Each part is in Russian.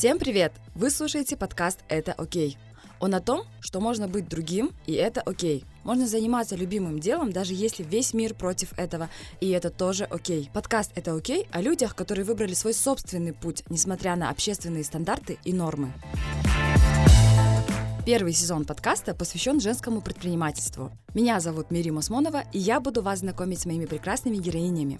Всем привет! Вы слушаете подкаст «Это окей». Он о том, что можно быть другим, и это окей. Можно заниматься любимым делом, даже если весь мир против этого, и это тоже окей. Подкаст «Это окей» о людях, которые выбрали свой собственный путь, несмотря на общественные стандарты и нормы. Первый сезон подкаста посвящен женскому предпринимательству. Меня зовут Мири Мосмонова, и я буду вас знакомить с моими прекрасными героинями.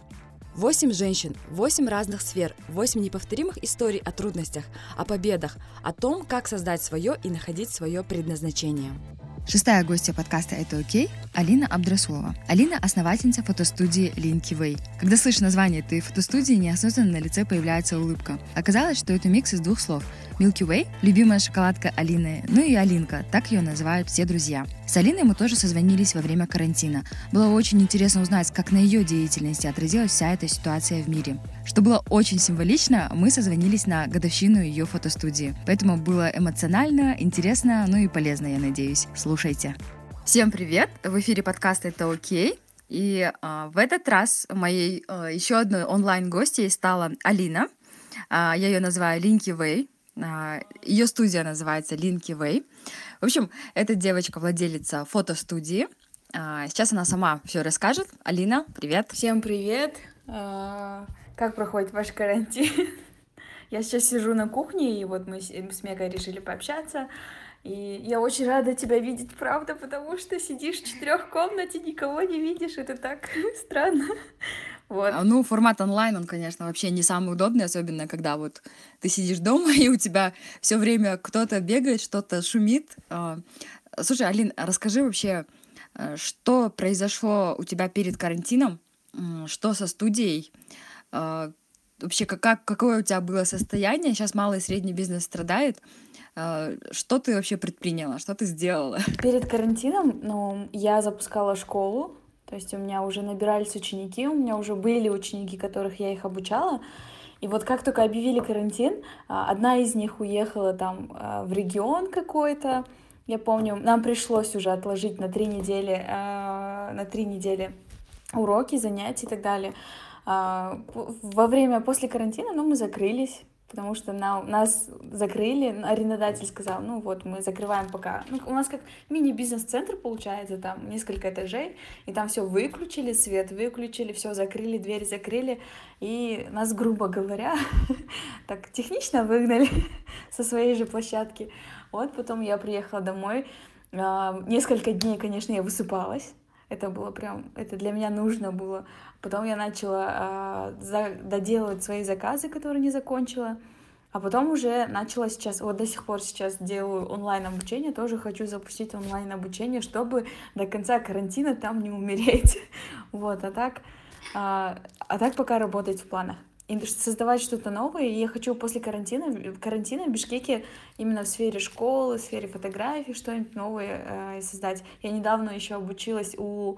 Восемь женщин, восемь разных сфер, восемь неповторимых историй о трудностях, о победах, о том, как создать свое и находить свое предназначение. Шестая гостья подкаста «Это окей» — Алина Абдрасулова. Алина — основательница фотостудии Linky Way. Когда слышишь название этой фотостудии, неосознанно на лице появляется улыбка. Оказалось, что это микс из двух слов — Milky Way, любимая шоколадка Алины, ну и Алинка, так ее называют все друзья. С Алиной мы тоже созвонились во время карантина. Было очень интересно узнать, как на ее деятельности отразилась вся эта ситуация в мире. Что было очень символично, мы созвонились на годовщину ее фотостудии. Поэтому было эмоционально, интересно, ну и полезно, я надеюсь. Слушайте. Всем привет! В эфире подкаста «Это окей». И э, в этот раз моей э, еще одной онлайн-гостьей стала Алина. Э, я ее называю Линки Вэй. А, Ее студия называется Linky Way. В общем, эта девочка владелица фотостудии. А, сейчас она сама все расскажет. Алина, привет. Всем привет. А, как проходит ваш карантин? Я сейчас сижу на кухне, и вот мы с Мегой решили пообщаться. И я очень рада тебя видеть, правда, потому что сидишь в четырех комнате, никого не видишь, это так странно. Вот. А, ну, формат онлайн, он, конечно, вообще не самый удобный, особенно когда вот ты сидишь дома, и у тебя все время кто-то бегает, что-то шумит. А, слушай, Алин, расскажи вообще, э, что произошло у тебя перед карантином, что со студией, а, вообще как, какое у тебя было состояние, сейчас малый и средний бизнес страдает, что ты вообще предприняла, что ты сделала? Перед карантином, ну, я запускала школу, то есть у меня уже набирались ученики, у меня уже были ученики, которых я их обучала. И вот как только объявили карантин, а, одна из них уехала там а, в регион какой-то. Я помню, нам пришлось уже отложить на три недели, а, на три недели уроки, занятия и так далее. Во время после карантина, ну, мы закрылись, потому что на, нас закрыли, арендодатель сказал, ну вот мы закрываем пока. Ну, у нас как мини-бизнес-центр получается, там несколько этажей, и там все выключили, свет выключили, все закрыли, дверь закрыли, и нас, грубо говоря, так технично выгнали со своей же площадки. Вот потом я приехала домой, а, несколько дней, конечно, я высыпалась, это было прям, это для меня нужно было. Потом я начала э, за, доделывать свои заказы, которые не закончила. А потом уже начала сейчас, вот до сих пор сейчас делаю онлайн обучение, тоже хочу запустить онлайн обучение, чтобы до конца карантина там не умереть. Вот, а так, а, а так пока работать в планах создавать что-то новое. И я хочу после карантина, карантина в Бишкеке именно в сфере школы, в сфере фотографии что-нибудь новое э, создать. Я недавно еще обучилась у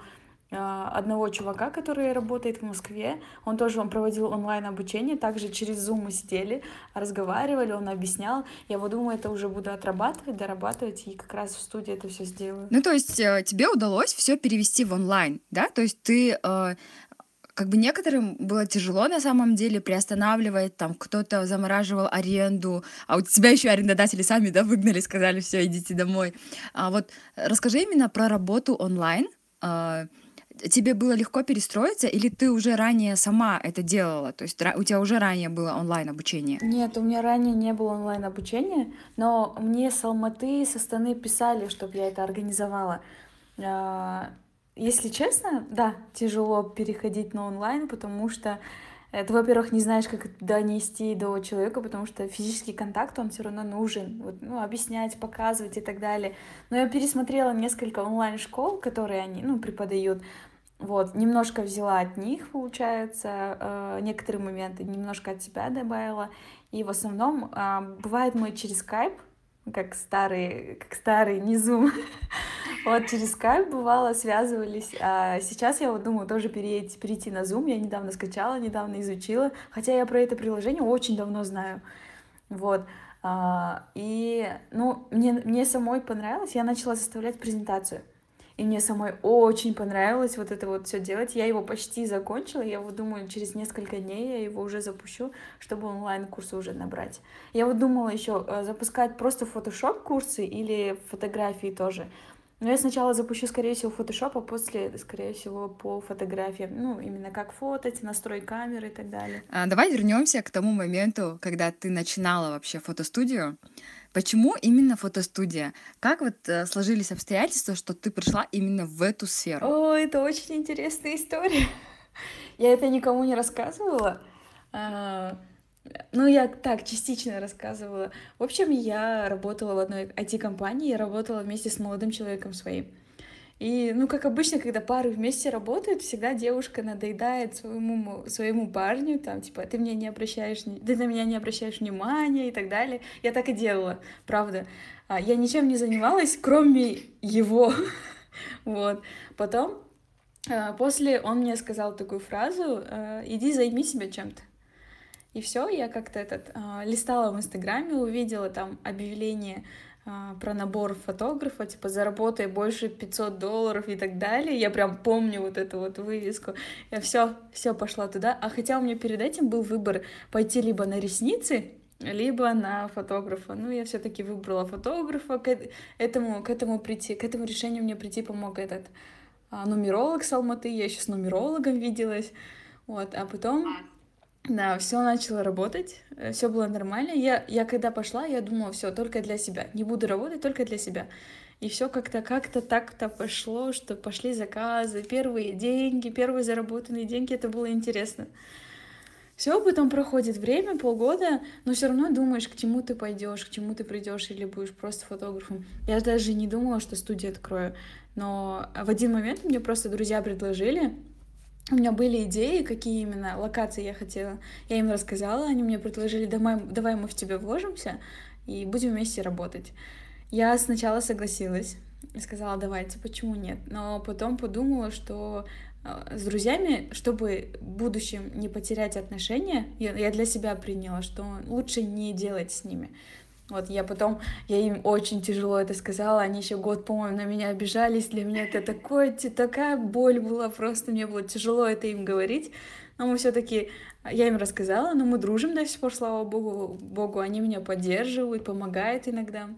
э, одного чувака, который работает в Москве. Он тоже он проводил онлайн обучение, также через Zoom мы сидели, разговаривали, он объяснял. Я вот думаю, это уже буду отрабатывать, дорабатывать, и как раз в студии это все сделаю. Ну, то есть э, тебе удалось все перевести в онлайн, да? То есть ты э, как бы некоторым было тяжело на самом деле приостанавливать, там кто-то замораживал аренду, а у тебя еще арендодатели сами, да, выгнали, сказали, все, идите домой. А вот расскажи именно про работу онлайн. А, тебе было легко перестроиться, или ты уже ранее сама это делала? То есть у тебя уже ранее было онлайн обучение? Нет, у меня ранее не было онлайн обучения, но мне с Алматы, со стороны писали, чтобы я это организовала. Если честно, да, тяжело переходить на онлайн, потому что э, ты, во-первых, не знаешь, как донести до человека, потому что физический контакт, он все равно нужен. Вот, ну, объяснять, показывать и так далее. Но я пересмотрела несколько онлайн-школ, которые они, ну, преподают. Вот, немножко взяла от них, получается, э, некоторые моменты, немножко от себя добавила. И в основном, э, бывает мы через Skype, как старый, как старый, не Zoom, Вот через скайп бывало связывались. А сейчас я вот думаю тоже перейти, перейти на Zoom. Я недавно скачала, недавно изучила. Хотя я про это приложение очень давно знаю. Вот. А, и, ну, мне, мне самой понравилось. Я начала составлять презентацию. И мне самой очень понравилось вот это вот все делать. Я его почти закончила, я вот думаю, через несколько дней я его уже запущу, чтобы онлайн-курсы уже набрать. Я вот думала еще э, запускать просто фотошоп-курсы или фотографии тоже. Но я сначала запущу, скорее всего, Photoshop, а после, скорее всего, по фотографиям. Ну, именно как фототь, настрой камеры и так далее. А, давай вернемся к тому моменту, когда ты начинала вообще фотостудию. Почему именно фотостудия? Как вот э, сложились обстоятельства, что ты пришла именно в эту сферу? О, это очень интересная история. Я это никому не рассказывала. Ну, я так частично рассказывала. В общем, я работала в одной IT-компании, я работала вместе с молодым человеком своим. И, ну, как обычно, когда пары вместе работают, всегда девушка надоедает своему, своему парню, там, типа, ты мне не обращаешь, ты на меня не обращаешь внимания и так далее. Я так и делала, правда. А, я ничем не занималась, кроме его. вот. Потом, а, после он мне сказал такую фразу, «А, иди займи себя чем-то. И все, я как-то этот э, листала в Инстаграме, увидела там объявление э, про набор фотографа, типа заработай больше 500 долларов и так далее. Я прям помню вот эту вот вывеску. Я все, все пошла туда. А хотя у меня перед этим был выбор пойти либо на ресницы, либо на фотографа. Ну, я все-таки выбрала фотографа. К этому, к этому прийти, к этому решению мне прийти помог этот а, нумеролог с Алматы. Я еще с нумерологом виделась. Вот, а потом да, все начало работать, э, все было нормально. Я, я когда пошла, я думала, все, только для себя. Не буду работать, только для себя. И все как-то как-то так-то пошло, что пошли заказы, первые деньги, первые заработанные деньги, это было интересно. Все, потом проходит время, полгода, но все равно думаешь, к чему ты пойдешь, к чему ты придешь или будешь просто фотографом. Я даже не думала, что студию открою. Но в один момент мне просто друзья предложили, у меня были идеи, какие именно локации я хотела. Я им рассказала, они мне предложили, давай, давай мы в тебя вложимся и будем вместе работать. Я сначала согласилась, сказала, давайте, почему нет. Но потом подумала, что э, с друзьями, чтобы в будущем не потерять отношения, я для себя приняла, что лучше не делать с ними. Вот я потом, я им очень тяжело это сказала, они еще год, по-моему, на меня обижались, для меня это такое, такая боль была, просто мне было тяжело это им говорить, но мы все-таки, я им рассказала, но мы дружим до сих пор, слава богу, богу, они меня поддерживают, помогают иногда,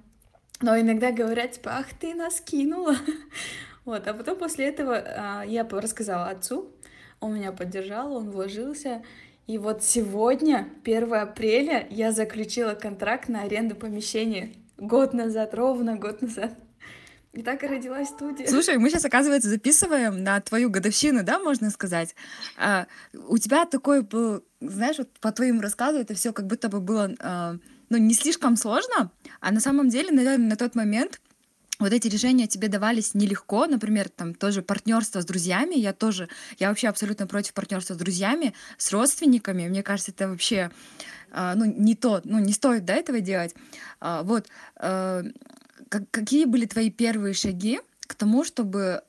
но иногда говорят, типа, ах, ты нас кинула, вот, а потом после этого а, я рассказала отцу, он меня поддержал, он вложился, и вот сегодня, 1 апреля, я заключила контракт на аренду помещения. Год назад, ровно год назад. И так и родилась студия. Слушай, мы сейчас, оказывается, записываем на твою годовщину, да, можно сказать. А, у тебя такой был, знаешь, вот по твоим рассказу это все как будто бы было, а, ну, не слишком сложно, а на самом деле, наверное, на тот момент вот эти решения тебе давались нелегко, например, там тоже партнерство с друзьями, я тоже, я вообще абсолютно против партнерства с друзьями, с родственниками, мне кажется, это вообще, а, ну, не то, ну, не стоит, да, этого делать. А, вот, а, какие были твои первые шаги к тому, чтобы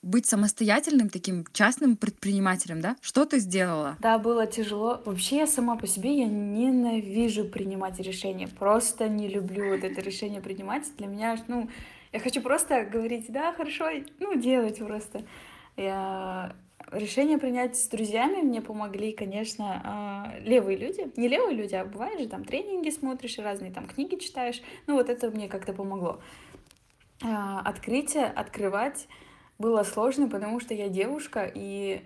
быть самостоятельным таким частным предпринимателем, да? Что ты сделала? Да, было тяжело. Вообще я сама по себе я ненавижу принимать решения. Просто не люблю вот это решение принимать. Для меня, ну, я хочу просто говорить, да, хорошо, ну, делать просто. Я... Решение принять с друзьями мне помогли, конечно, а, левые люди. Не левые люди, а бывает же, там, тренинги смотришь, разные там книги читаешь. Ну, вот это мне как-то помогло. А, открытие, открывать было сложно, потому что я девушка, и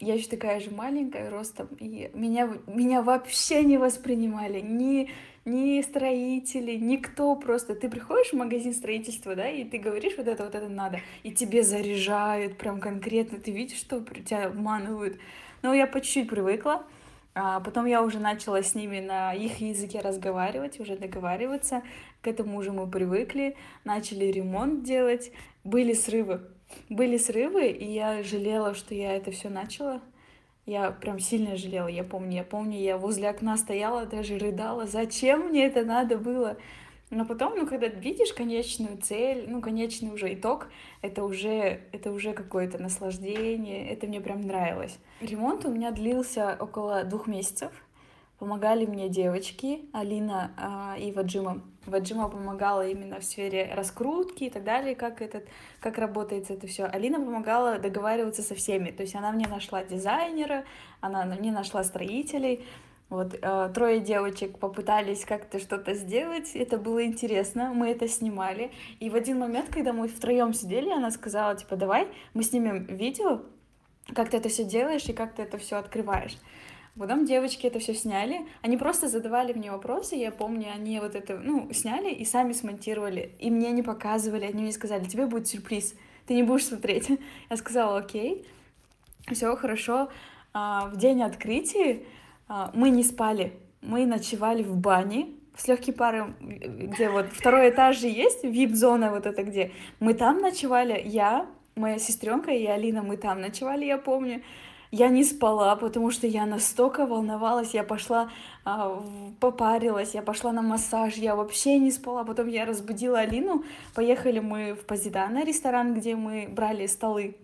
я еще такая же маленькая ростом, и меня, меня вообще не воспринимали, ни ни строители, никто просто. Ты приходишь в магазин строительства, да, и ты говоришь, вот это, вот это надо, и тебе заряжают прям конкретно, ты видишь, что тебя обманывают. Но я по чуть-чуть привыкла, а потом я уже начала с ними на их языке разговаривать, уже договариваться. К этому уже мы привыкли, начали ремонт делать. Были срывы. Были срывы, и я жалела, что я это все начала, я прям сильно жалела, я помню. Я помню, я возле окна стояла, даже рыдала. Зачем мне это надо было? Но потом, ну, когда видишь конечную цель, ну, конечный уже итог, это уже, это уже какое-то наслаждение, это мне прям нравилось. Ремонт у меня длился около двух месяцев. Помогали мне девочки, Алина а, и Ваджима. Ваджима помогала именно в сфере раскрутки и так далее, как, этот, как работает это все. Алина помогала договариваться со всеми. То есть она мне нашла дизайнера, она мне нашла строителей. Вот э, трое девочек попытались как-то что-то сделать, это было интересно, мы это снимали. И в один момент, когда мы втроем сидели, она сказала, типа, давай мы снимем видео, как ты это все делаешь и как ты это все открываешь. Потом девочки это все сняли. Они просто задавали мне вопросы. Я помню, они вот это, ну, сняли и сами смонтировали. И мне не показывали. Они мне сказали, тебе будет сюрприз. Ты не будешь смотреть. Я сказала, окей. Все хорошо. А, в день открытия а, мы не спали. Мы ночевали в бане с легкой парой, где вот второй этаж же есть, вип-зона вот это где. Мы там ночевали, я, моя сестренка и Алина, мы там ночевали, я помню. Я не спала, потому что я настолько волновалась, я пошла, а, попарилась, я пошла на массаж, я вообще не спала. Потом я разбудила Алину, поехали мы в Позидана, ресторан, где мы брали столы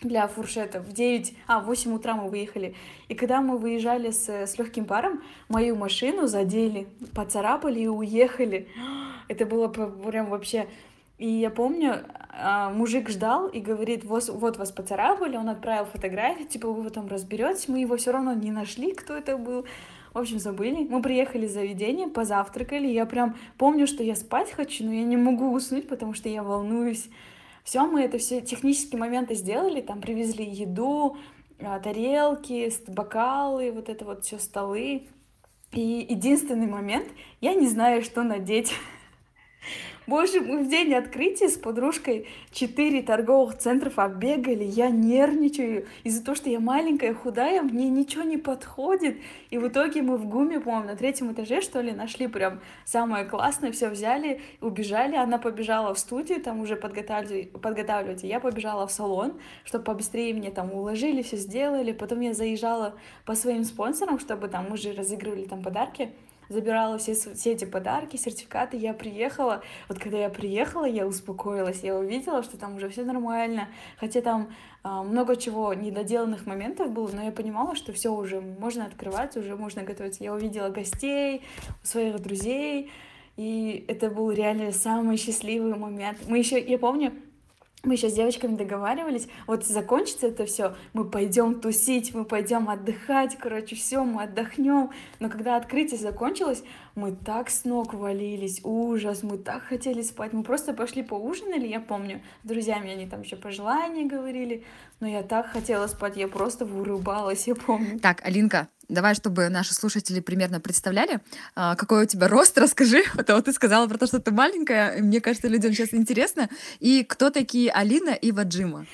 для фуршета. В 9, а, в 8 утра мы выехали. И когда мы выезжали с, с легким паром, мою машину задели, поцарапали и уехали. Это было прям вообще и я помню, а, мужик ждал и говорит, вот, вот вас поцарапали, он отправил фотографию, типа вы потом разберетесь, мы его все равно не нашли, кто это был. В общем, забыли. Мы приехали в заведение, позавтракали. Я прям помню, что я спать хочу, но я не могу уснуть, потому что я волнуюсь. Все, мы это все технические моменты сделали, там привезли еду, а, тарелки, бокалы, вот это вот все столы. И единственный момент, я не знаю, что надеть. Боже, мы в день открытия с подружкой четыре торговых центров оббегали, я нервничаю из-за того, что я маленькая, худая, мне ничего не подходит. И в итоге мы в ГУМе, по-моему, на третьем этаже, что ли, нашли прям самое классное, все взяли, убежали, она побежала в студию, там уже подготавливать, подготавливать, я побежала в салон, чтобы побыстрее мне там уложили, все сделали, потом я заезжала по своим спонсорам, чтобы там мы же разыгрывали там подарки, забирала все, все эти подарки, сертификаты, я приехала. Вот когда я приехала, я успокоилась, я увидела, что там уже все нормально, хотя там а, много чего недоделанных моментов было, но я понимала, что все уже можно открывать, уже можно готовиться. Я увидела гостей, своих друзей, и это был реально самый счастливый момент. Мы еще, я помню, мы еще с девочками договаривались, вот закончится это все, мы пойдем тусить, мы пойдем отдыхать, короче, все, мы отдохнем. Но когда открытие закончилось, мы так с ног валились, ужас, мы так хотели спать, мы просто пошли поужинали, я помню, с друзьями они там еще пожелания говорили, но я так хотела спать, я просто вырубалась, я помню. Так, Алинка, давай, чтобы наши слушатели примерно представляли, а, какой у тебя рост, расскажи. Потому ты сказала про то, что ты маленькая. Мне кажется, людям сейчас интересно. И кто такие Алина и Ваджима?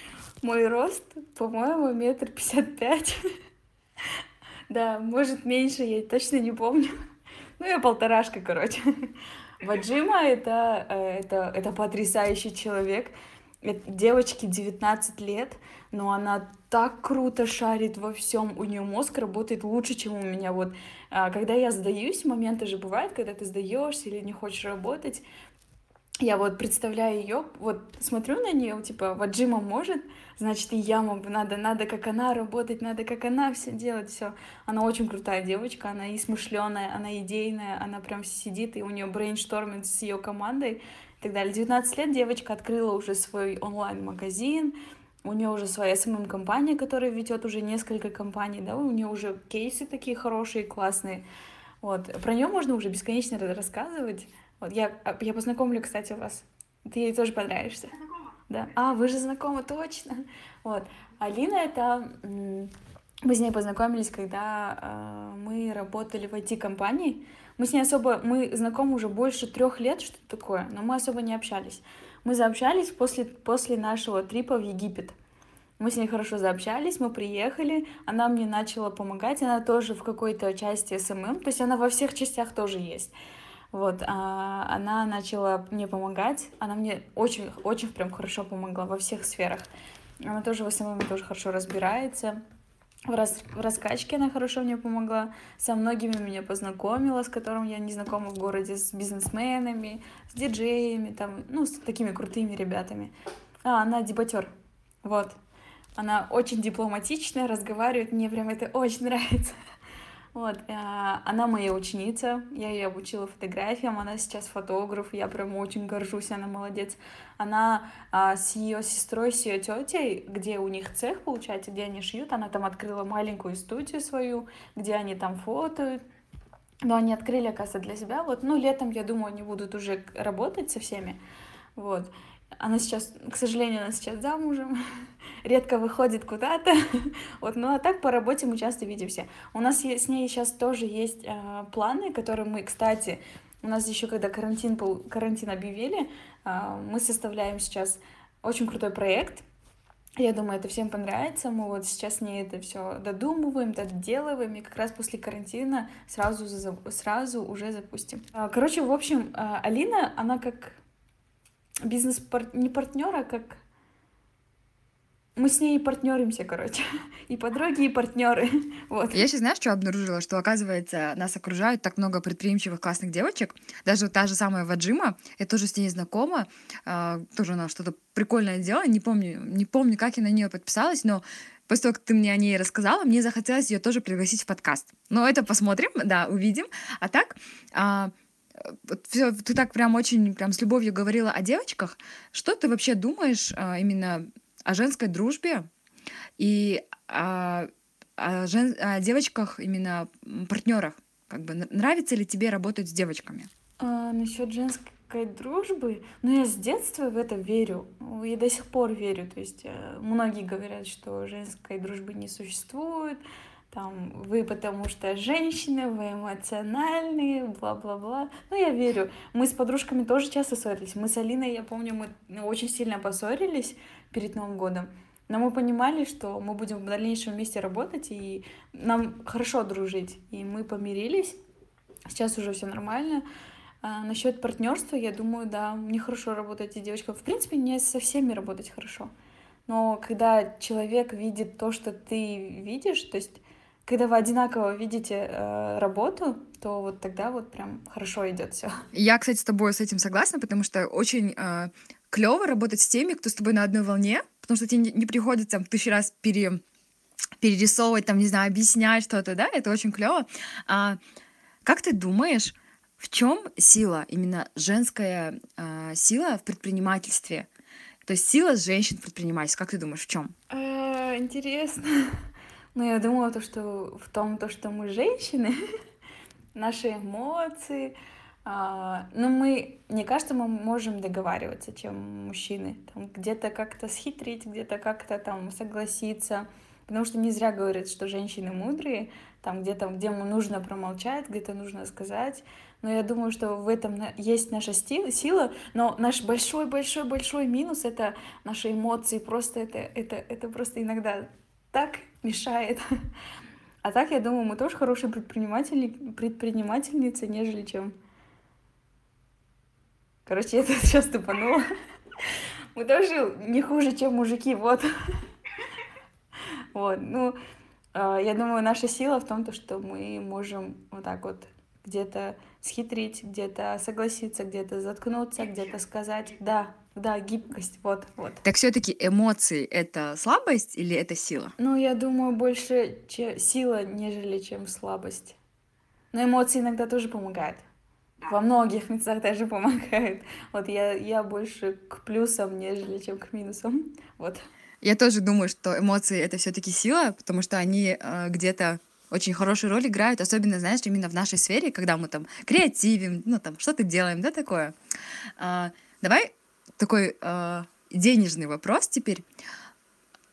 Мой рост, по-моему, метр пятьдесят пять. Да, может, меньше, я точно не помню. Ну, я полторашка, короче. Ваджима это, э, это, это потрясающий человек. Девочке 19 лет, но она так круто шарит во всем, у нее мозг работает лучше, чем у меня. Вот а, когда я сдаюсь, моменты же бывают, когда ты сдаешься или не хочешь работать, я вот представляю ее, вот смотрю на нее, типа, вот Джима может, значит, и я могу, надо, надо как она работать, надо как она все делать, все. Она очень крутая девочка, она и смышленая, она идейная, она прям сидит, и у нее brainstorm ит с ее командой и так далее. 19 лет девочка открыла уже свой онлайн-магазин, у нее уже своя SMM-компания, которая ведет уже несколько компаний, да, у нее уже кейсы такие хорошие, классные. Вот. Про нее можно уже бесконечно рассказывать. Вот я, а, я познакомлю, кстати, вас. Ты ей тоже понравишься. Да. А, вы же знакомы, точно. Вот. Алина это... Мы с ней познакомились, когда э, мы работали в IT-компании. Мы с ней особо... Мы знакомы уже больше трех лет, что такое, но мы особо не общались. Мы заобщались после, после нашего trip а в Египет. Мы с ней хорошо заобщались, мы приехали, она мне начала помогать, она тоже в какой-то части SMM, то есть она во всех частях тоже есть. Вот, а она начала мне помогать, она мне очень, очень прям хорошо помогла во всех сферах. Она тоже в SMM тоже хорошо разбирается. В, рас, в раскачке она хорошо мне помогла, со многими меня познакомила, с которым я не знакома в городе, с бизнесменами, с диджеями, там, ну, с такими крутыми ребятами. А, она debater, вот. Она очень дипломатичная, разговаривает, мне прям это очень нравится. Вот, а, она моя ученица, я ее обучила фотографиям, она сейчас фотограф, я прям очень горжусь, она молодец. Она а, с ее сестрой, с ее тетей, где у них цех, получается, где они шьют, она там открыла маленькую студию свою, где они там фотоют, но они открыли, оказывается, для себя. Вот, ну, летом, я думаю, они будут уже работать со всеми. Вот. Она сейчас, к сожалению, она сейчас замужем, редко выходит куда-то. вот, ну а так по работе мы часто видимся. У нас с ней сейчас тоже есть э, планы, которые мы, кстати, у нас еще когда карантин, карантин объявили, э, мы составляем сейчас очень крутой проект. Я думаю, это всем понравится. Мы вот сейчас не это все додумываем, доделываем, и как раз после карантина сразу, сразу уже запустим. А, короче, в общем, Алина, она как бизнес не партнера, как мы с ней партнеримся, короче. И подруги, и партнеры. Вот. Я сейчас, знаешь, что обнаружила? Что, оказывается, нас окружают так много предприимчивых классных девочек. Даже вот та же самая Ваджима, я тоже с ней знакома. А, тоже она что-то прикольное делала. Не помню, не помню, как я на нее подписалась, но после того, как ты мне о ней рассказала, мне захотелось ее тоже пригласить в подкаст. Но это посмотрим, да, увидим. А так, а, все, ты так прям очень прям с любовью говорила о девочках. Что ты вообще думаешь а, именно о женской дружбе и о, о, жен, о девочках, именно партнерах? Как бы нравится ли тебе работать с девочками? А, насчет женской дружбы, ну я с детства в это верю, и до сих пор верю. То есть э, многие говорят, что женской дружбы не существует, там, вы потому что женщины, вы эмоциональные, бла-бла-бла. Ну, я верю. Мы с подружками тоже часто ссорились. Мы с Алиной, я помню, мы ну, очень сильно поссорились перед Новым годом. Но мы понимали, что мы будем в дальнейшем вместе работать, и нам хорошо дружить. И мы помирились. Сейчас уже все нормально. А насчет партнерства, я думаю, да, мне хорошо работать с девочкой. В принципе, не со всеми работать хорошо. Но когда человек видит то, что ты видишь, то есть когда вы одинаково видите э, работу, то вот тогда вот прям хорошо идет все. Я, кстати, с тобой с этим согласна, потому что очень э, клево работать с теми, кто с тобой на одной волне, потому что тебе не, приходится там тысячу раз пере, перерисовывать, там, не знаю, объяснять что-то, да, это очень клево. А, как ты думаешь, в чем сила, именно женская э, сила в предпринимательстве? То есть сила женщин в предпринимательстве, как ты думаешь, в чем? Э, интересно. Ну, я думала, то, что в том, то, что мы женщины, наши эмоции, а, но ну, мы, мне кажется, мы можем договариваться, чем мужчины. Там где-то как-то схитрить, где-то как-то там согласиться. Потому что не зря говорят, что женщины мудрые, там где-то, где нужно промолчать, где-то нужно сказать. Но я думаю, что в этом есть наша сила, но наш большой-большой-большой минус — это наши эмоции. Просто это, это, это просто иногда так мешает. А так, я думаю, мы тоже хорошие предприниматели, предпринимательницы, нежели чем... Короче, я тут сейчас тупанула. Мы тоже не хуже, чем мужики, вот. Вот, ну, а, я думаю, наша сила в том, то, что мы можем вот так вот где-то схитрить, где-то согласиться, где-то заткнуться, где-то сказать «да, да, гибкость, вот, вот. Так все-таки эмоции это слабость или это сила? Ну, я думаю, больше че- сила, нежели чем слабость. Но эмоции иногда тоже помогают. Во многих местах даже помогают. Вот я, я больше к плюсам, нежели чем к минусам. Вот. Я тоже думаю, что эмоции это все-таки сила, потому что они э, где-то очень хорошую роль играют, особенно, знаешь, именно в нашей сфере, когда мы там креативим, ну там что-то делаем, да, такое. А, давай такой э, денежный вопрос теперь.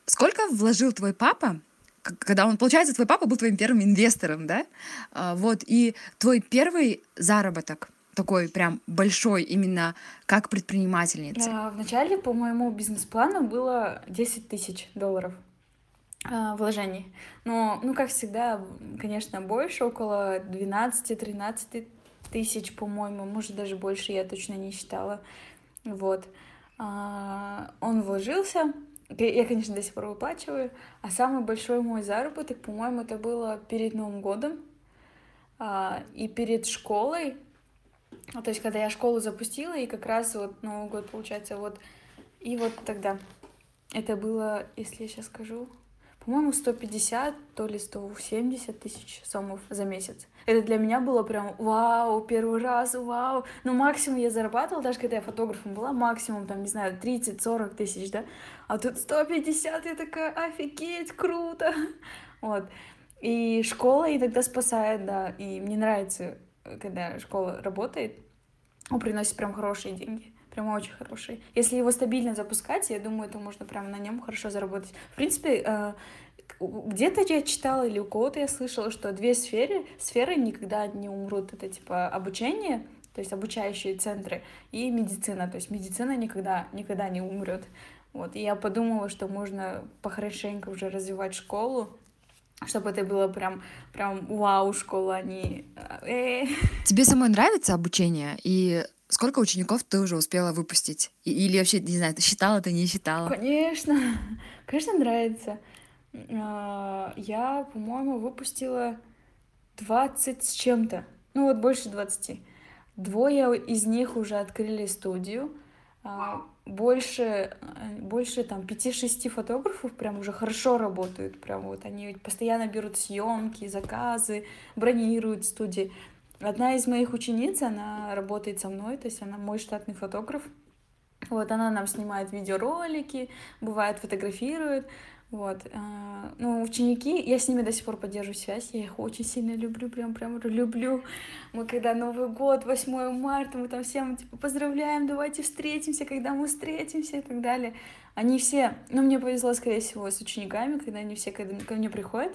Сколько вложил твой папа, когда он, получается, твой папа был твоим первым инвестором, да? А, вот, и твой первый заработок такой прям большой именно как предпринимательница? А, вначале по моему бизнес-плану было 10 тысяч долларов а, вложений. Но, ну, как всегда, конечно, больше, около 12-13 тысяч, по-моему, может, даже больше, я точно не считала. Вот. А, он вложился, я, конечно, до сих пор выплачиваю, а самый большой мой заработок, по-моему, это было перед Новым годом а, и перед школой. То есть, когда я школу запустила, и как раз вот Новый год, получается, вот, и вот тогда. Это было, если я сейчас скажу, по-моему, 150, то ли 170 тысяч сомов за месяц. Это для меня было прям вау, первый раз, вау. Ну, максимум я зарабатывала, даже когда я фотографом была, максимум, там, не знаю, 30-40 тысяч, да. А тут 150, я такая, офигеть, круто. Вот. И школа иногда спасает, да, и мне нравится, когда школа работает, он приносит прям хорошие деньги прям очень хороший. Если его стабильно запускать, я думаю, то можно прям на нем хорошо заработать. В принципе, э, где-то я читала или у кого-то я слышала, что две сферы, сферы никогда не умрут. Это типа обучение, то есть обучающие центры, и медицина. То есть медицина никогда, никогда не умрет. Вот, и я подумала, что можно похорошенько уже развивать школу, чтобы это было прям, прям вау, школа, а не... Э. Тебе самой нравится обучение? И Сколько учеников ты уже успела выпустить? Или вообще, не знаю, ты считала, ты не считала? Конечно, конечно, нравится. А, я, по-моему, выпустила 20 с чем-то. Ну вот больше 20. Двое из них уже открыли студию. А, больше, больше там 5-6 фотографов прям уже хорошо работают. Прям вот они постоянно берут съемки, заказы, бронируют студии. Одна из моих учениц, она работает со мной, то есть она мой штатный фотограф. Вот, она нам снимает видеоролики, бывает фотографирует. Вот. А, ну, ученики, я с ними до сих пор поддерживаю связь, я их очень сильно люблю, прям, прям люблю. Мы когда Новый год, 8 марта, мы там всем, типа, поздравляем, давайте встретимся, когда мы встретимся и так далее. Они все, ну, мне повезло, скорее всего, с учениками, когда они все ко мне приходят,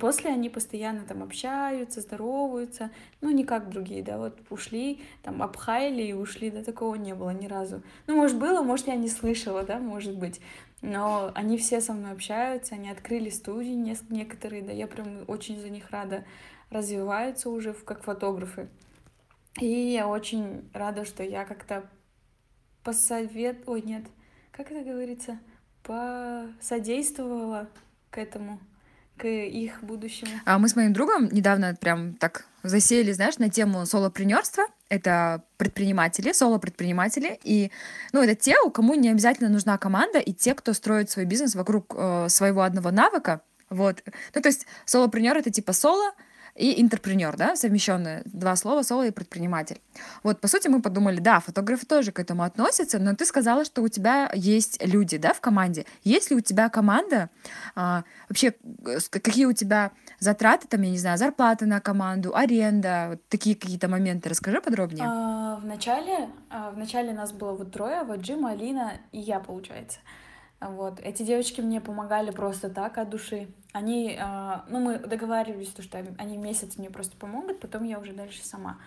после они постоянно там общаются, здороваются, ну, не как другие, да, вот ушли, там, обхаяли и ушли, да, такого не было ни разу. Ну, может, было, может, я не слышала, да, может быть. Но они все со мной общаются, они открыли студии некоторые, да, я прям очень за них рада, развиваются уже как фотографы. И я очень рада, что я как-то посовет... Ой, нет, как это говорится? Посодействовала к этому к их будущему. А мы с моим другом недавно прям так засели, знаешь, на тему солопренерства. Это предприниматели, соло-предприниматели. И, ну, это те, у кому не обязательно нужна команда, и те, кто строит свой бизнес вокруг э, своего одного навыка. Вот. Ну, то есть солопренер — это типа соло, и интерпренер, да, совмещенные два слова, соло и предприниматель. Вот, по сути, мы подумали, да, фотографы тоже к этому относятся, но ты сказала, что у тебя есть люди, да, в команде. Есть ли у тебя команда? А, вообще, какие у тебя затраты, там, я не знаю, зарплаты на команду, аренда, вот такие какие-то моменты. Расскажи подробнее. А, в начале, а, в начале нас было вот трое, вот Джим, Алина и я, получается. Вот. Эти девочки мне помогали просто так, от души. Они, э, ну, мы договаривались, что они месяц мне просто помогут, потом я уже дальше сама.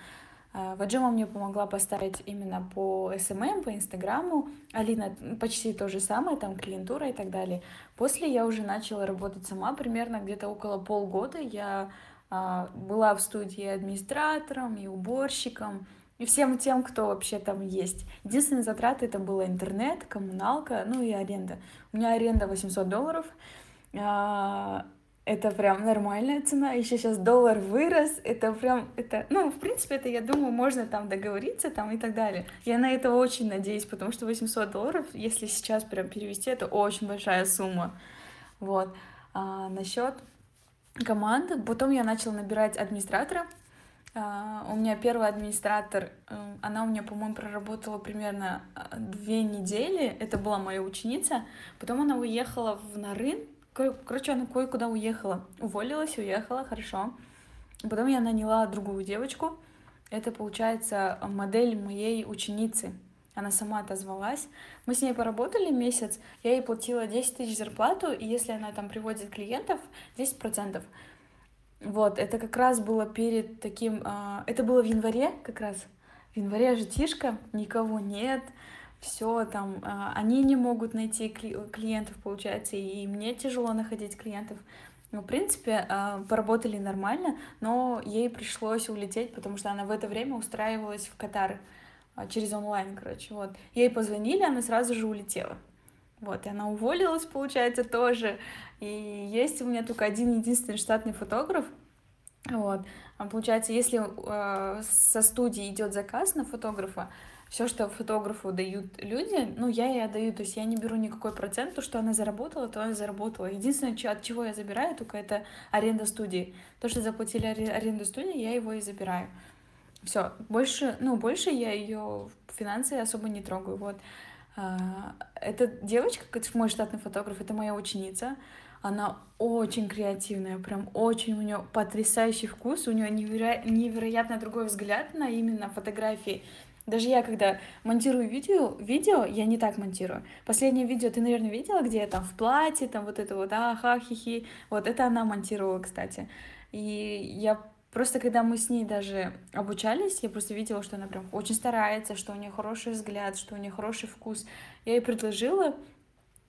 Э, вот Джима мне помогла поставить именно по SMM, эм эм, по Инстаграму. Алина почти то же самое, там клиентура и так далее. После я уже начала работать сама, примерно где-то около полгода. Я э, была в студии администратором и уборщиком, и всем тем, кто вообще там есть. Единственные затраты это было интернет, коммуналка, ну и аренда. У меня аренда 800 долларов. А, это прям нормальная цена. Еще сейчас доллар вырос. Это прям, это, ну, в принципе, это, я думаю, можно там договориться там и так далее. Я на это очень надеюсь, потому что 800 долларов, если сейчас прям перевести, это очень большая сумма. Вот. А, насчет команды. Потом я начала набирать администратора, Uh, у меня первый администратор, uh, она у меня, по-моему, проработала примерно uh, две недели. Это была моя ученица. Потом она уехала в Нарын. Короче, она кое-куда уехала. Уволилась, уехала, хорошо. Потом я наняла другую девочку. Это, получается, модель моей ученицы. Она сама отозвалась. Мы с ней поработали месяц. Я ей платила 10 тысяч зарплату, и если она там приводит клиентов, 10%. Вот, это как раз было перед таким... А, это было в январе как раз. В январе житишка, никого нет, все там, а, они не могут найти клиентов, получается, и мне тяжело находить клиентов. Ну, в принципе, а, поработали нормально, но ей пришлось улететь, потому что она в это время устраивалась в Катар через онлайн, короче, вот. Ей позвонили, она сразу же улетела. Вот, и она уволилась, получается, тоже. И есть у меня только один единственный штатный фотограф. Вот. А получается, если э, со студии идет заказ на фотографа, все, что фотографу дают люди, ну, я и отдаю. То есть я не беру никакой процент, то, что она заработала, то она заработала. Единственное, от чего я забираю, только это аренда студии. То, что заплатили аренду студии, я его и забираю. Все, больше, ну, больше я ее финансы особо не трогаю. Вот. А, эта девочка, мой штатный фотограф, это моя ученица. Она очень креативная, прям очень у нее потрясающий вкус, у нее неверо... невероятно другой взгляд на именно фотографии. Даже я, когда монтирую видео, видео, я не так монтирую. Последнее видео ты, наверное, видела, где я там в платье, там вот это вот, аха, хихи. Вот это она монтировала, кстати. И я просто, когда мы с ней даже обучались, я просто видела, что она прям очень старается, что у нее хороший взгляд, что у нее хороший вкус. Я ей предложила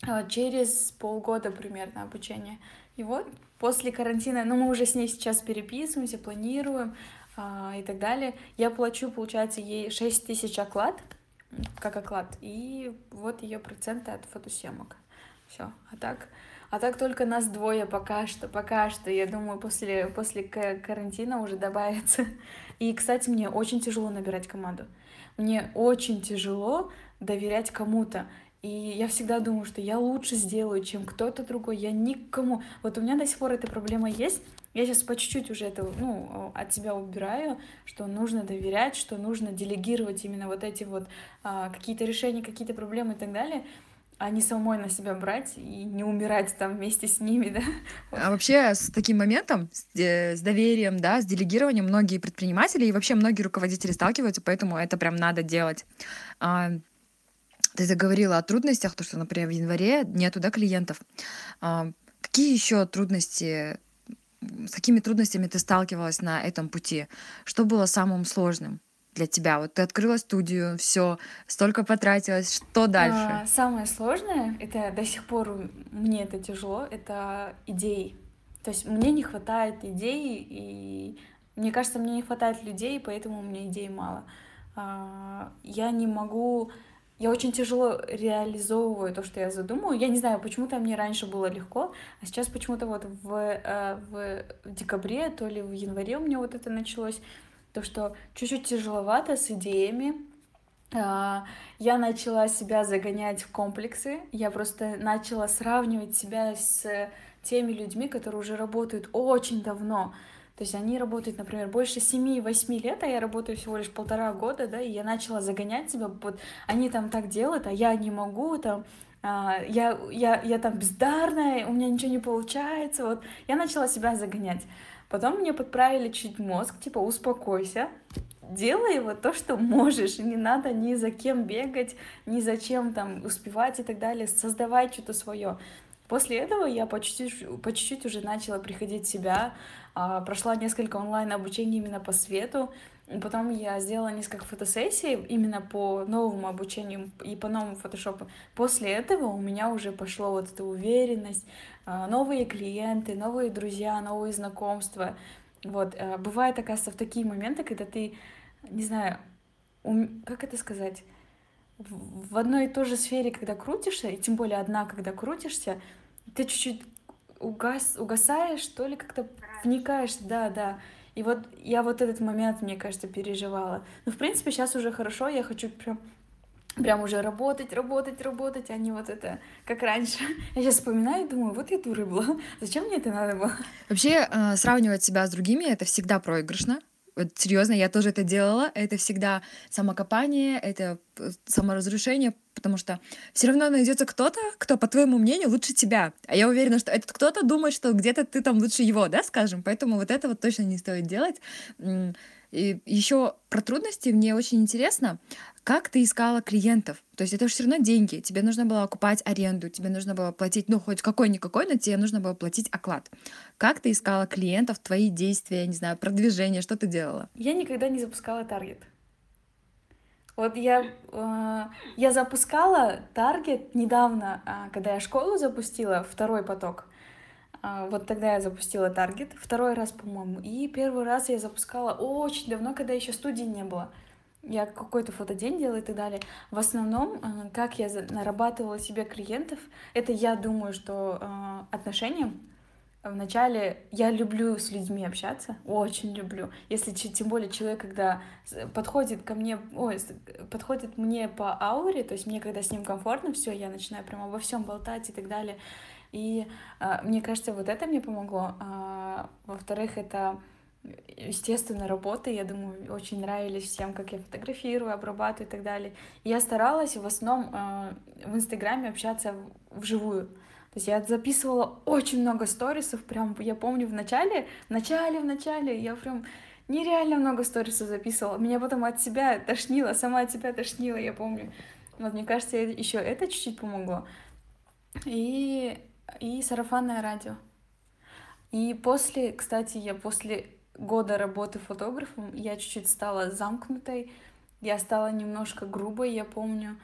а, через полгода примерно обучения. И вот после карантина, ну мы уже с ней сейчас переписываемся, планируем а, и так далее. Я плачу, получается, ей 6 тысяч оклад, как оклад, и вот ее проценты от фотосъемок. Все. А так, а так только нас двое пока что, пока что. Я думаю, после, после карантина уже добавится. И, кстати, мне очень тяжело набирать команду. Мне очень тяжело доверять кому-то. И я всегда думаю, что я лучше сделаю, чем кто-то другой. Я никому... Вот у меня до сих пор эта проблема есть. Я сейчас по чуть-чуть уже это, ну, от себя убираю, что нужно доверять, что нужно делегировать именно вот эти вот а, какие-то решения, какие-то проблемы и так далее а не самой на себя брать и не умирать там вместе с ними, да. А вообще с таким моментом, с, э, с доверием, да, с делегированием многие предприниматели и вообще многие руководители сталкиваются, поэтому это прям надо делать. А, ты заговорила о трудностях, то, что, например, в январе нету да, клиентов. А, какие еще трудности, с какими трудностями ты сталкивалась на этом пути? Что было самым сложным? для тебя? Вот ты открыла студию, все, столько потратилась, что дальше? А, самое сложное, это до сих пор мне это тяжело, это идеи. То есть мне не хватает идей, и мне кажется, мне не хватает людей, поэтому у меня идей мало. А, я не могу я очень тяжело реализовываю то, что я задумаю. Я не знаю, почему-то мне раньше было легко, а сейчас почему-то вот в, э, в, декабре, то ли в январе у меня вот это началось, то, что чуть-чуть тяжеловато с идеями. А, я начала себя загонять в комплексы, я просто начала сравнивать себя с теми людьми, которые уже работают очень давно. То есть они работают, например, больше 7-8 лет, а я работаю всего лишь полтора года, да, и я начала загонять себя, вот они там так делают, а я не могу, там, а, я, я, я там бездарная, у меня ничего не получается, вот, я начала себя загонять. Потом мне подправили чуть мозг, типа, успокойся, делай вот то, что можешь, не надо ни за кем бегать, ни за чем там успевать и так далее, создавай что-то свое. После этого я по чуть-чуть, по чуть-чуть уже начала приходить в себя, прошла несколько онлайн-обучений именно по свету, Потом я сделала несколько фотосессий именно по новому обучению и по новому фотошопу. После этого у меня уже пошло вот эта уверенность, а, новые клиенты, новые друзья, новые знакомства. Вот, а, бывает, оказывается, в такие моменты, когда ты, не знаю, как это сказать, в одной и той же сфере, когда крутишься, и тем более одна, когда крутишься, ты чуть-чуть угас, угасаешь, что ли, как-то вникаешь, да, да. И вот я вот этот момент, мне кажется, переживала. Ну, в принципе, сейчас уже хорошо, я хочу прям прям уже работать, работать, работать, а не вот это, как раньше. Я сейчас вспоминаю и думаю, вот я дура была, зачем мне это надо было? Вообще, э, сравнивать себя с другими — это всегда проигрышно, вот серьезно, я тоже это делала. Это всегда самокопание, это э, саморазрушение, потому что все равно найдется кто-то, кто, по твоему мнению, лучше тебя. А я уверена, что этот кто-то думает, что где-то ты там лучше его, да, скажем. Поэтому вот это вот точно не стоит делать. И еще про трудности мне очень интересно, как ты искала клиентов? То есть это же все равно деньги. Тебе нужно было окупать аренду, тебе нужно было платить, ну, хоть какой-никакой, но тебе нужно было платить оклад. Как ты искала клиентов, твои действия, не знаю, продвижение, что ты делала? Я никогда не запускала таргет. Вот я, э, я запускала таргет недавно, э, когда я школу запустила, второй поток. А, вот тогда я запустила таргет, второй раз, по-моему. И первый раз я запускала очень давно, когда еще студии не было. Я какой-то фотодень делала и так далее. В основном, а, как я нарабатывала себе клиентов, это я думаю, что а, отношениям, вначале я люблю с людьми общаться, очень люблю. Если тем более человек, когда подходит ко мне, ой, подходит мне по ауре, то есть мне когда с ним комфортно, все, я начинаю прям обо всем болтать и так далее. И а, мне кажется, вот это мне помогло. А, во-вторых, это естественно, работы, я думаю, очень нравились всем, как я фотографирую, обрабатываю и так далее. И я старалась в основном э, в Инстаграме общаться вживую. То есть я записывала очень много сторисов, прям, я помню, в начале, в начале, в начале, я прям нереально много сторисов записывала. Меня потом от себя тошнило, сама от себя тошнила, я помню. Вот, мне кажется, еще это чуть-чуть помогло. И, и сарафанное радио. И после, кстати, я после года работы фотографом я чуть-чуть стала замкнутой, я стала немножко грубой, я помню.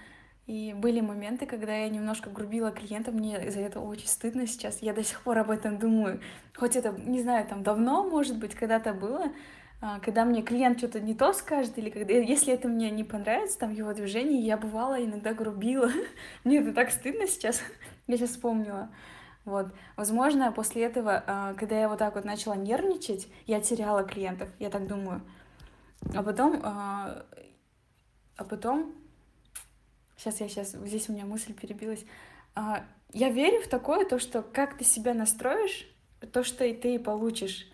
И были моменты, когда я немножко грубила клиента, мне за это очень стыдно сейчас. Я до сих пор об этом думаю. Хоть это, не знаю, там давно, может быть, когда-то было, а, когда мне клиент что-то не то скажет, или когда, если это мне не понравится, там его движение, я бывала иногда грубила. мне это так стыдно сейчас, я сейчас вспомнила. Вот. Возможно, после этого, а, когда я вот так вот начала нервничать, я теряла клиентов, я так думаю. А потом, а, а потом Сейчас я сейчас, здесь у меня мысль перебилась. А, я верю в такое, то, что как ты себя настроишь, то, что и ты и получишь.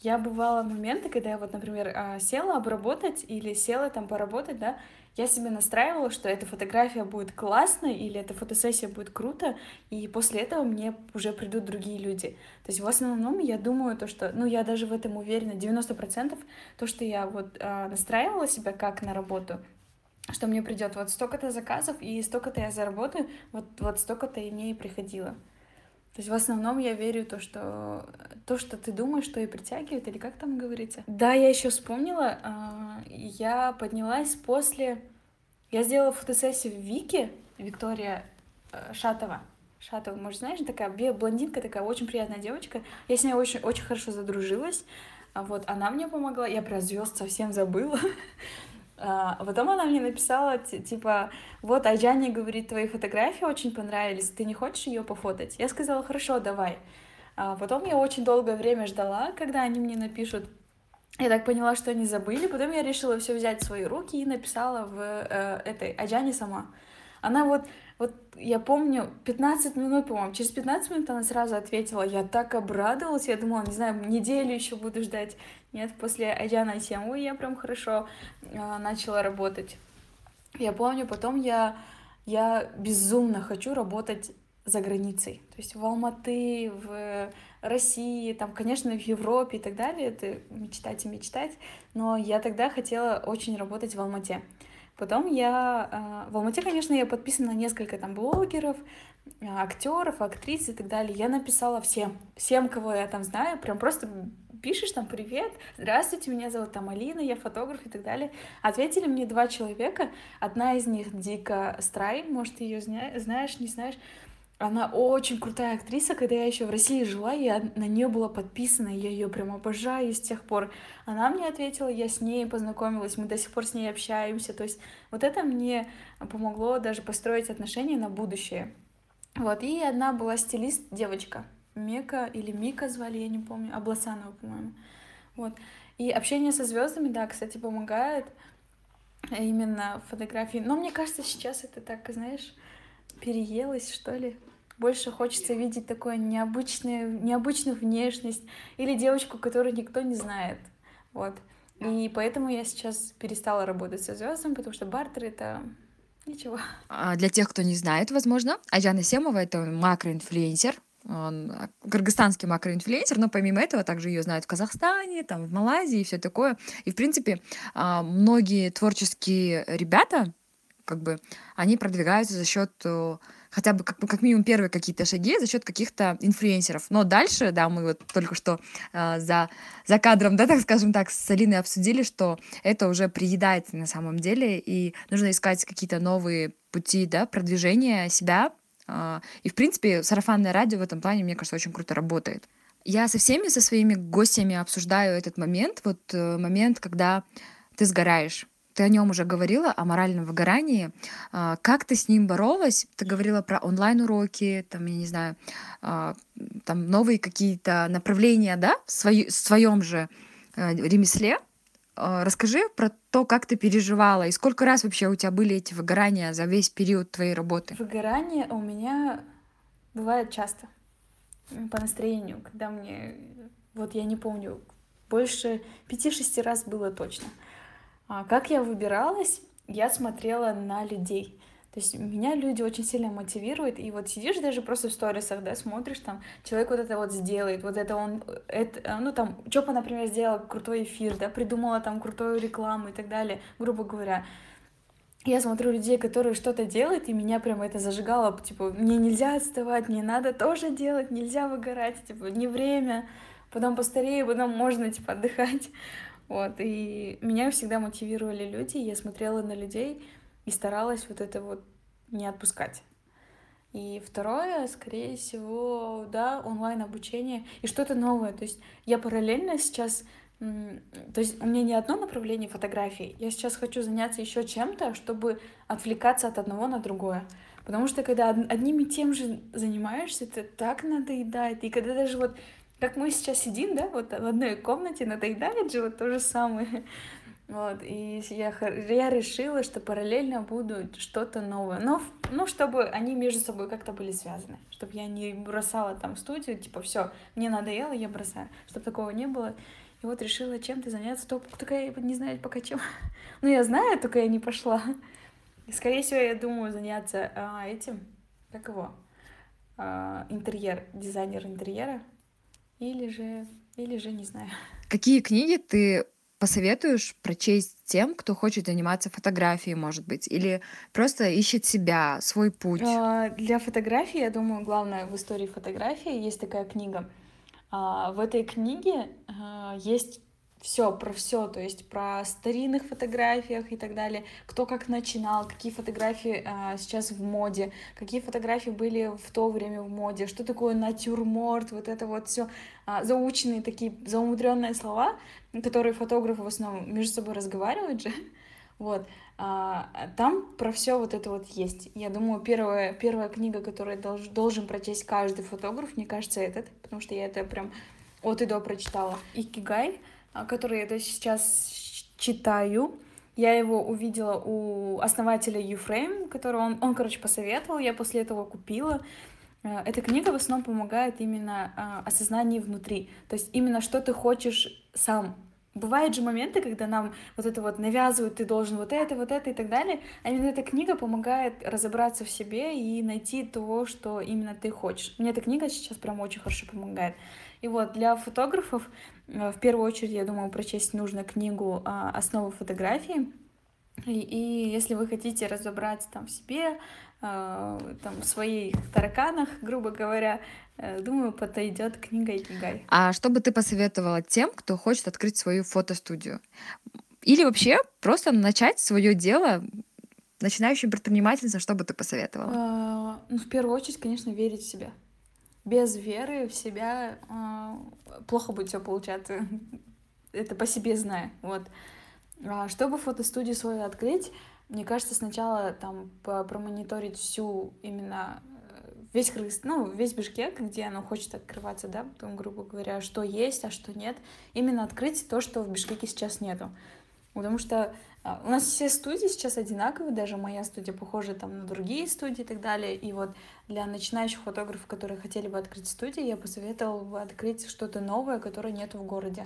Я бывала моменты, когда я вот, например, села обработать или села там поработать, да, я себе настраивала, что эта фотография будет классной или эта фотосессия будет круто, и после этого мне уже придут другие люди. То есть в основном я думаю то, что, ну я даже в этом уверена, 90% то, что я вот э, настраивала себя как на работу, что мне придет вот столько-то заказов, и столько-то я заработаю, вот, вот столько-то и мне и приходило. То есть в основном я верю то, что то, что ты думаешь, что и притягивает, или как там говорится. Да, я еще вспомнила, а, я поднялась после... Я сделала фотосессию в Вике, Виктория э, Шатова. Шатова, может, знаешь, такая блондинка, такая очень приятная девочка. Я с ней очень, очень хорошо задружилась. Вот она мне помогла. Я про звезд совсем забыла. А потом она мне написала, типа, вот, Айджане говорит, твои фотографии очень понравились, ты не хочешь ее пофотать? Я сказала, хорошо, давай. А потом я очень долгое время ждала, когда они мне напишут. Я так поняла, что они забыли. Потом я решила все взять в свои руки и написала в э, этой Аджане сама. Она вот вот я помню, 15 минут, по-моему, через 15 минут она сразу ответила, я так обрадовалась, я думала, не знаю, неделю еще буду ждать. Нет, после Айджана Тему я прям хорошо э, начала работать. Я помню, потом я, я безумно хочу работать за границей. То есть в Алматы, в России, там, конечно, в Европе и так далее. Это мечтать и мечтать. Но я тогда хотела очень работать в Алмате. Потом я... А, в Алмате, конечно, я подписана на несколько там блогеров, а, актеров, актрис и так далее. Я написала всем, всем, кого я там знаю, прям просто пишешь там «Привет, здравствуйте, меня зовут там Алина, я фотограф» и так далее. Ответили мне два человека, одна из них Дика Страй, может, ты ее знаешь, не знаешь, она очень крутая актриса, когда я еще в России жила, я на нее была подписана, я ее прям обожаю с тех пор. Она мне ответила, я с ней познакомилась, мы до сих пор с ней общаемся. То есть вот это мне помогло даже построить отношения на будущее. Вот, и одна была стилист, девочка, Мека или Мика звали, я не помню, Абласанова, по-моему. Вот. И общение со звездами, да, кстати, помогает именно фотографии. Но мне кажется, сейчас это так, знаешь, переелось, что ли больше хочется видеть такую необычную, необычную внешность или девочку, которую никто не знает. Вот. И поэтому я сейчас перестала работать со звездами, потому что бартер это ничего. А для тех, кто не знает, возможно, Айжана Семова — это макроинфлюенсер, он кыргызстанский макроинфлюенсер, но помимо этого также ее знают в Казахстане, там, в Малайзии и все такое. И, в принципе, а, многие творческие ребята, как бы, они продвигаются за счет э, хотя бы как, как минимум первые какие-то шаги за счет каких-то инфлюенсеров. Но дальше, да, мы вот только что э, за, за кадром, да, так скажем так, с Алиной обсудили, что это уже приедается на самом деле, и нужно искать какие-то новые пути, да, продвижения себя. Э, и, в принципе, сарафанное радио в этом плане, мне кажется, очень круто работает. Я со всеми, со своими гостями обсуждаю этот момент, вот э, момент, когда ты сгораешь, ты о нем уже говорила, о моральном выгорании. А, как ты с ним боролась? Ты говорила про онлайн-уроки, там, я не знаю, а, там новые какие-то направления, да, в, свою, в своем же э, ремесле. А, расскажи про то, как ты переживала, и сколько раз вообще у тебя были эти выгорания за весь период твоей работы? Выгорание у меня бывает часто по настроению, когда мне, вот я не помню, больше пяти-шести раз было точно. А как я выбиралась? Я смотрела на людей. То есть меня люди очень сильно мотивируют, и вот сидишь даже просто в сторисах, да, смотришь, там, человек вот это вот сделает, вот это он, это, ну, там, Чопа, например, сделала крутой эфир, да, придумала там крутую рекламу и так далее, грубо говоря. Я смотрю людей, которые что-то делают, и меня прям это зажигало, типа, мне нельзя отставать, мне надо тоже делать, нельзя выгорать, типа, не время, потом постарею, потом можно, типа, отдыхать. Вот, и меня всегда мотивировали люди, я смотрела на людей и старалась вот это вот не отпускать. И второе, скорее всего, да, онлайн-обучение и что-то новое. То есть я параллельно сейчас, то есть у меня не одно направление фотографии, я сейчас хочу заняться еще чем-то, чтобы отвлекаться от одного на другое. Потому что когда одним и тем же занимаешься, это так надоедает. И когда даже вот как мы сейчас сидим, да, вот в одной комнате надоедает же вот то же самое. Вот, и я, я решила, что параллельно буду что-то новое. Но, ну, чтобы они между собой как-то были связаны. Чтобы я не бросала там студию, типа, все, мне надоело, я бросаю. Чтобы такого не было. И вот решила чем-то заняться. Только, только я не знаю пока чем. ну, я знаю, только я не пошла. И, скорее всего, я думаю заняться а, этим, как его, а, интерьер, дизайнер интерьера. Или же, или же не знаю. Какие книги ты посоветуешь прочесть тем, кто хочет заниматься фотографией, может быть, или просто ищет себя, свой путь? А, для фотографии, я думаю, главное в истории фотографии есть такая книга. А, в этой книге а, есть все про все, то есть про старинных фотографиях и так далее, кто как начинал, какие фотографии а, сейчас в моде, какие фотографии были в то время в моде, что такое натюрморт, вот это вот все а, заученные такие заумудренные слова, которые фотографы в основном между собой разговаривают же, вот, а, там про все вот это вот есть. Я думаю, первая, первая книга, которую долж, должен прочесть каждый фотограф, мне кажется, этот, потому что я это прям от и до прочитала. Икигай — который я сейчас читаю. Я его увидела у основателя Uframe, который он, он, короче, посоветовал, я после этого купила. А, эта книга в основном помогает именно а, осознанию внутри, то есть именно что ты хочешь сам. Бывают же моменты, когда нам вот это вот навязывают, ты должен вот это, вот это и так далее, а именно эта книга помогает разобраться в себе и найти то, что именно ты хочешь. Мне эта книга сейчас прям очень хорошо помогает. И вот для фотографов э, в первую очередь, я думаю, прочесть нужно книгу а, «Основы фотографии». И, и если вы хотите разобраться там в себе, там, в своих тараканах, грубо говоря, э, думаю, подойдет книга Икигай. А что бы ты посоветовала тем, кто хочет открыть свою фотостудию? Или вообще просто начать свое дело начинающим предпринимательницам, что бы ты посоветовала? А, ну, в первую очередь, конечно, верить в себя без веры в себя э, плохо будет все получаться. Это по себе знаю. Вот. А чтобы фотостудию свою открыть, мне кажется, сначала там промониторить всю именно э, весь Крыс, ну, весь Бишкек, где оно хочет открываться, да, потом, грубо говоря, что есть, а что нет. Именно открыть то, что в Бишкеке сейчас нету. Потому что а, у нас все студии сейчас одинаковые, даже моя студия похожа там на другие студии и так далее. И вот для начинающих фотографов, которые хотели бы открыть студию, я посоветовала бы открыть что-то новое, которое нет в городе.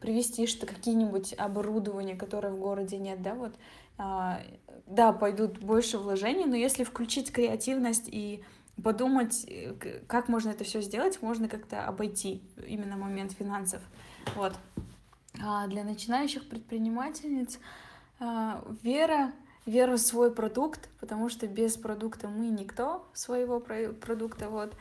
Привести что какие-нибудь оборудования, которое в городе нет, да, вот. А, да, пойдут больше вложений, но если включить креативность и подумать, э, как можно это все сделать, можно как-то обойти именно момент финансов. Вот. А для начинающих предпринимательниц а, вера, вера в свой продукт, потому что без продукта мы никто своего продукта, вот,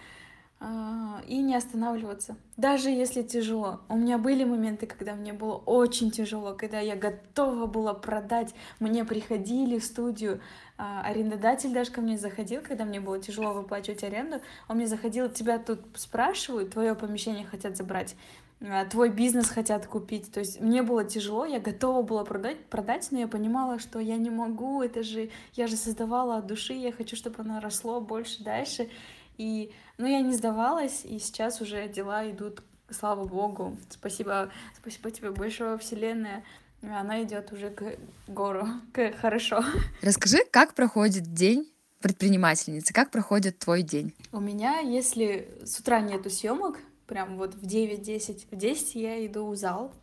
и не останавливаться, даже если тяжело. У меня были моменты, когда мне было очень тяжело, когда я готова была продать, мне приходили в студию, а, арендодатель даже ко мне заходил, когда мне было тяжело выплачивать аренду, он мне заходил, тебя тут спрашивают, твое помещение хотят забрать, а, твой бизнес хотят купить. То есть мне было тяжело, я готова была продать, продать, но я понимала, что я не могу, это же, я же создавала от души, я хочу, чтобы оно росло больше, дальше. И, ну, я не сдавалась, и сейчас уже дела идут, слава богу. Спасибо, спасибо тебе большое, Вселенная. Она идет уже к гору, к хорошо. Расскажи, как проходит день предпринимательницы, как проходит твой день? У меня, если с утра нету съемок, прям вот в 9-10. В 10 я иду в зал,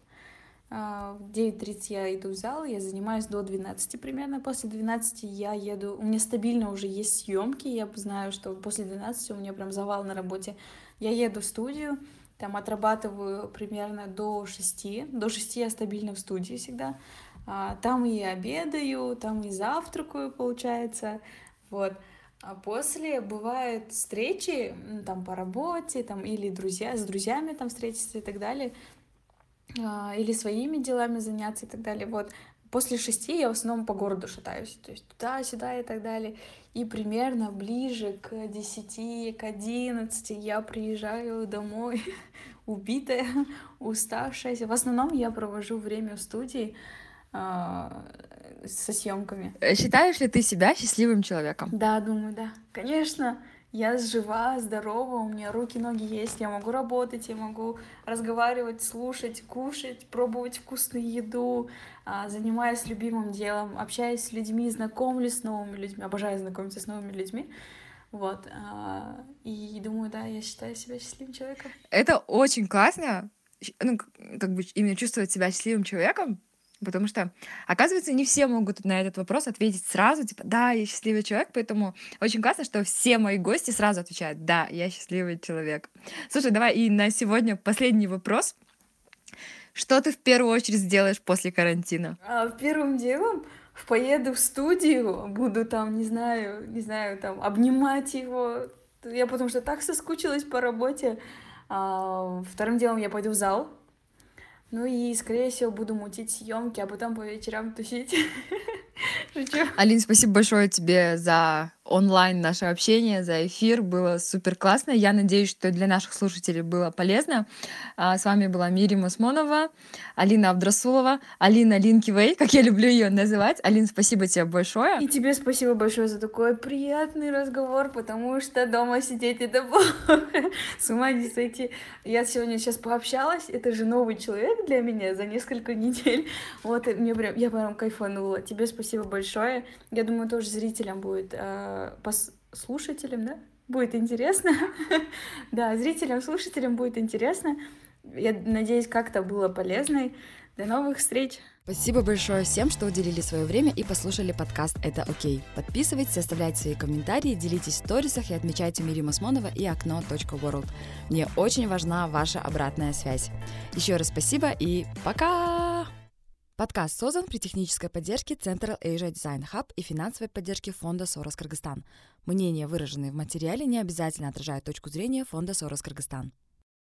в 9.30 я иду в зал, я занимаюсь до 12 примерно. После 12 я еду, у меня стабильно уже есть съемки, я знаю, что после 12 у меня прям завал на работе. Я еду в студию, там отрабатываю примерно до 6, до 6 я стабильно в студии всегда. А, там и обедаю, там и завтракаю, получается, вот. А после бывают встречи там по работе, там или друзья, с друзьями там встретиться и так далее, а, или своими делами заняться и так далее. Вот после шести я в основном по городу шатаюсь, то есть туда-сюда и так далее. И примерно ближе к десяти, к одиннадцати я приезжаю домой убитая, уставшая. В основном я провожу время в студии, а, со съемками. Считаешь ли ты себя счастливым человеком? Да, думаю, да. Конечно, я жива, здорова, у меня руки, ноги есть, я могу работать, я могу разговаривать, слушать, кушать, пробовать вкусную еду, а, занимаюсь любимым делом, общаюсь с людьми, знакомлюсь с новыми людьми, обожаю знакомиться с новыми людьми. Вот. А, и думаю, да, я считаю себя счастливым человеком. Это очень классно, ну, как бы именно чувствовать себя счастливым человеком, Потому что, оказывается, не все могут на этот вопрос ответить сразу, типа, да, я счастливый человек, поэтому очень классно, что все мои гости сразу отвечают, да, я счастливый человек. Слушай, давай и на сегодня последний вопрос. Что ты в первую очередь сделаешь после карантина? А, первым делом поеду в студию, буду там, не знаю, не знаю, там, обнимать его. Я потому что так соскучилась по работе. А, вторым делом я пойду в зал, ну и, скорее всего, буду мутить съемки, а потом по вечерам тусить. Алин, спасибо большое тебе за онлайн наше общение, за эфир. Было супер классно. Я надеюсь, что для наших слушателей было полезно. А, с вами была Мири Мусмонова, Алина Абдрасулова, Алина Линкивей, как я люблю ее называть. Алин, спасибо тебе большое. И тебе спасибо большое за такой приятный разговор, потому что дома сидеть это плохо. С ума не сойти. Я сегодня сейчас пообщалась. Это же новый человек для меня за несколько недель. Вот, мне прям, я прям кайфанула. Тебе спасибо большое. Я думаю, тоже зрителям будет а, слушателям, да, будет интересно. да, зрителям, слушателям будет интересно. Я надеюсь, как-то было полезно. До новых встреч! Спасибо большое всем, что уделили свое время и послушали подкаст «Это окей». Подписывайтесь, оставляйте свои комментарии, делитесь в сторисах и отмечайте Мири Мосмонова и окно.world. Мне очень важна ваша обратная связь. Еще раз спасибо и пока! Подкаст создан при технической поддержке Central Asia Design Hub и финансовой поддержке фонда Сорос Кыргызстан. Мнения, выраженные в материале, не обязательно отражают точку зрения фонда Сорос Кыргызстан.